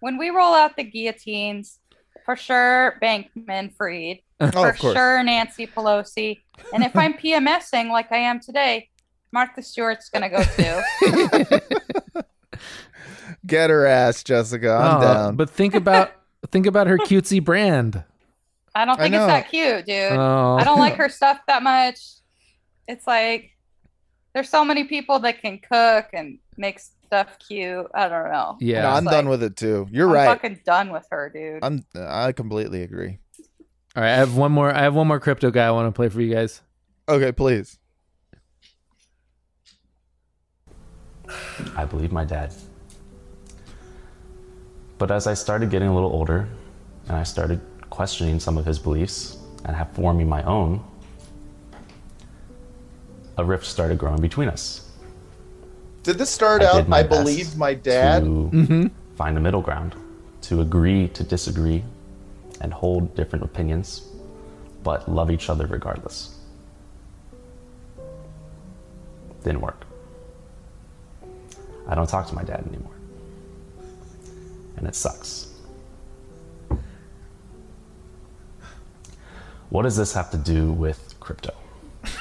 when we roll out the guillotines, for sure Bankman Fried, Oh, for of sure Nancy Pelosi, and if I'm PMSing like I am today, Martha Stewart's gonna go too. Get her ass, Jessica. I'm Oh, down. But think about think about her cutesy brand. I don't I think it's that cute, dude. Oh. I don't like her stuff that much. It's like there's so many people that can cook and make stuff cute. I don't know. Yeah. No, I'm It's done like- with it too. You're right. I'm right. fucking done with her, dude. I'm. I completely agree. All right, I have one more. I have one more crypto guy I want to play for you guys. Okay, please. I believe my dad. But as I started getting a little older and I started questioning some of his beliefs and have forming my own, a rift started growing between us. Did this start I out? I believe my dad. To mm-hmm. find a middle ground, to agree to disagree and hold different opinions, but love each other regardless. Didn't work. I don't talk to my dad anymore. And it sucks. What does this have to do with crypto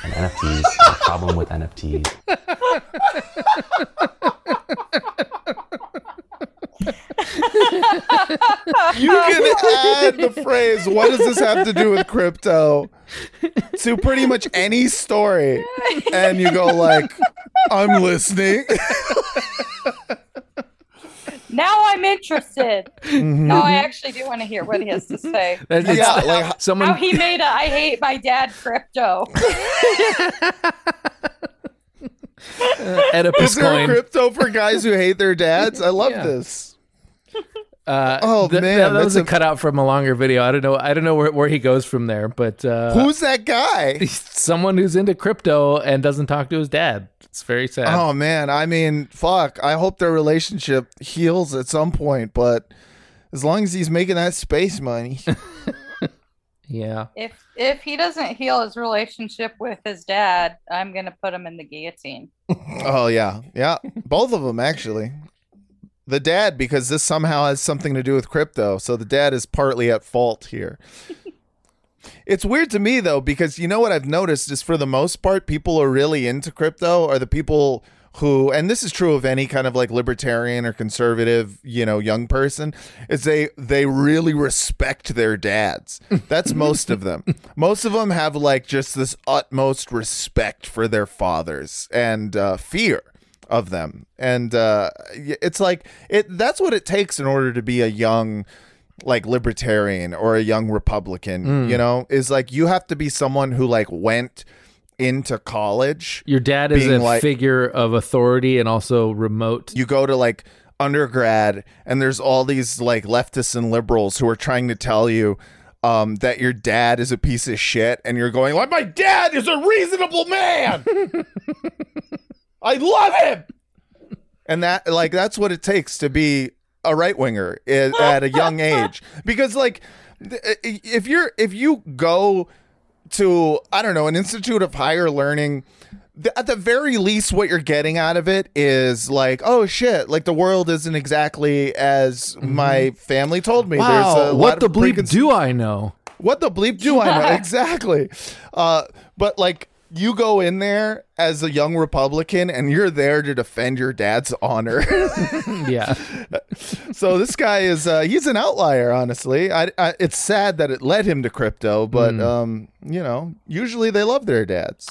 and NFTs? the problem with NFTs. You can add the phrase, what does this have to do with crypto? To pretty much any story. And you go like, I'm listening. now I'm interested. Mm-hmm. No, I actually do want to hear what he has to say. That- it's- yeah, like How he made a I hate my dad crypto. Oedipus is there a coin. crypto for guys who hate their dads? I love Yeah. this. Uh, Oh, th- man, that, that was that's a a- cutout from a longer video. I don't know. I don't know where, where he goes from there, but uh, Who's that guy? someone who's into crypto and doesn't talk to his dad. It's very sad. Oh man, I mean, fuck. I hope their relationship heals at some point, but as long as he's making that space money. Yeah. If if he doesn't heal his relationship with his dad, I'm gonna put him in the guillotine. oh yeah. Yeah. Both of them actually. The dad because this somehow has something to do with crypto. So the dad is partly at fault here. It's weird to me though because you know what I've noticed is for the most part people are really into crypto are the people who and this is true of any kind of like libertarian or conservative, you know, young person, is they they really respect their dads. That's most of them. Most of them have like just this utmost respect for their fathers and uh, fear of them. And uh, it's like it that's what it takes in order to be a young like libertarian or a young republican you know is like you have to be someone who like went into college Your dad is a like- figure of authority and also remote. you go to like undergrad and there's all these like leftists and liberals who are trying to tell you um, that your dad is a piece of shit and you're going like my dad is a reasonable man! I love him! And that like that's what it takes to be a right winger at a young age. Because like if you're if you go to I don't know an institute of higher learning at the very least what you're getting out of it is like oh shit like the world isn't exactly as my family told me Wow, There's a what the bleep preconce- do I know? what the bleep do I know? exactly. Uh, but like you go in there as a young Republican and you're there to defend your dad's honor. Yeah. so this guy is uh, he's an outlier, honestly. I, I, it's sad that it led him to crypto, but Hmm. um, you know, usually they love their dads.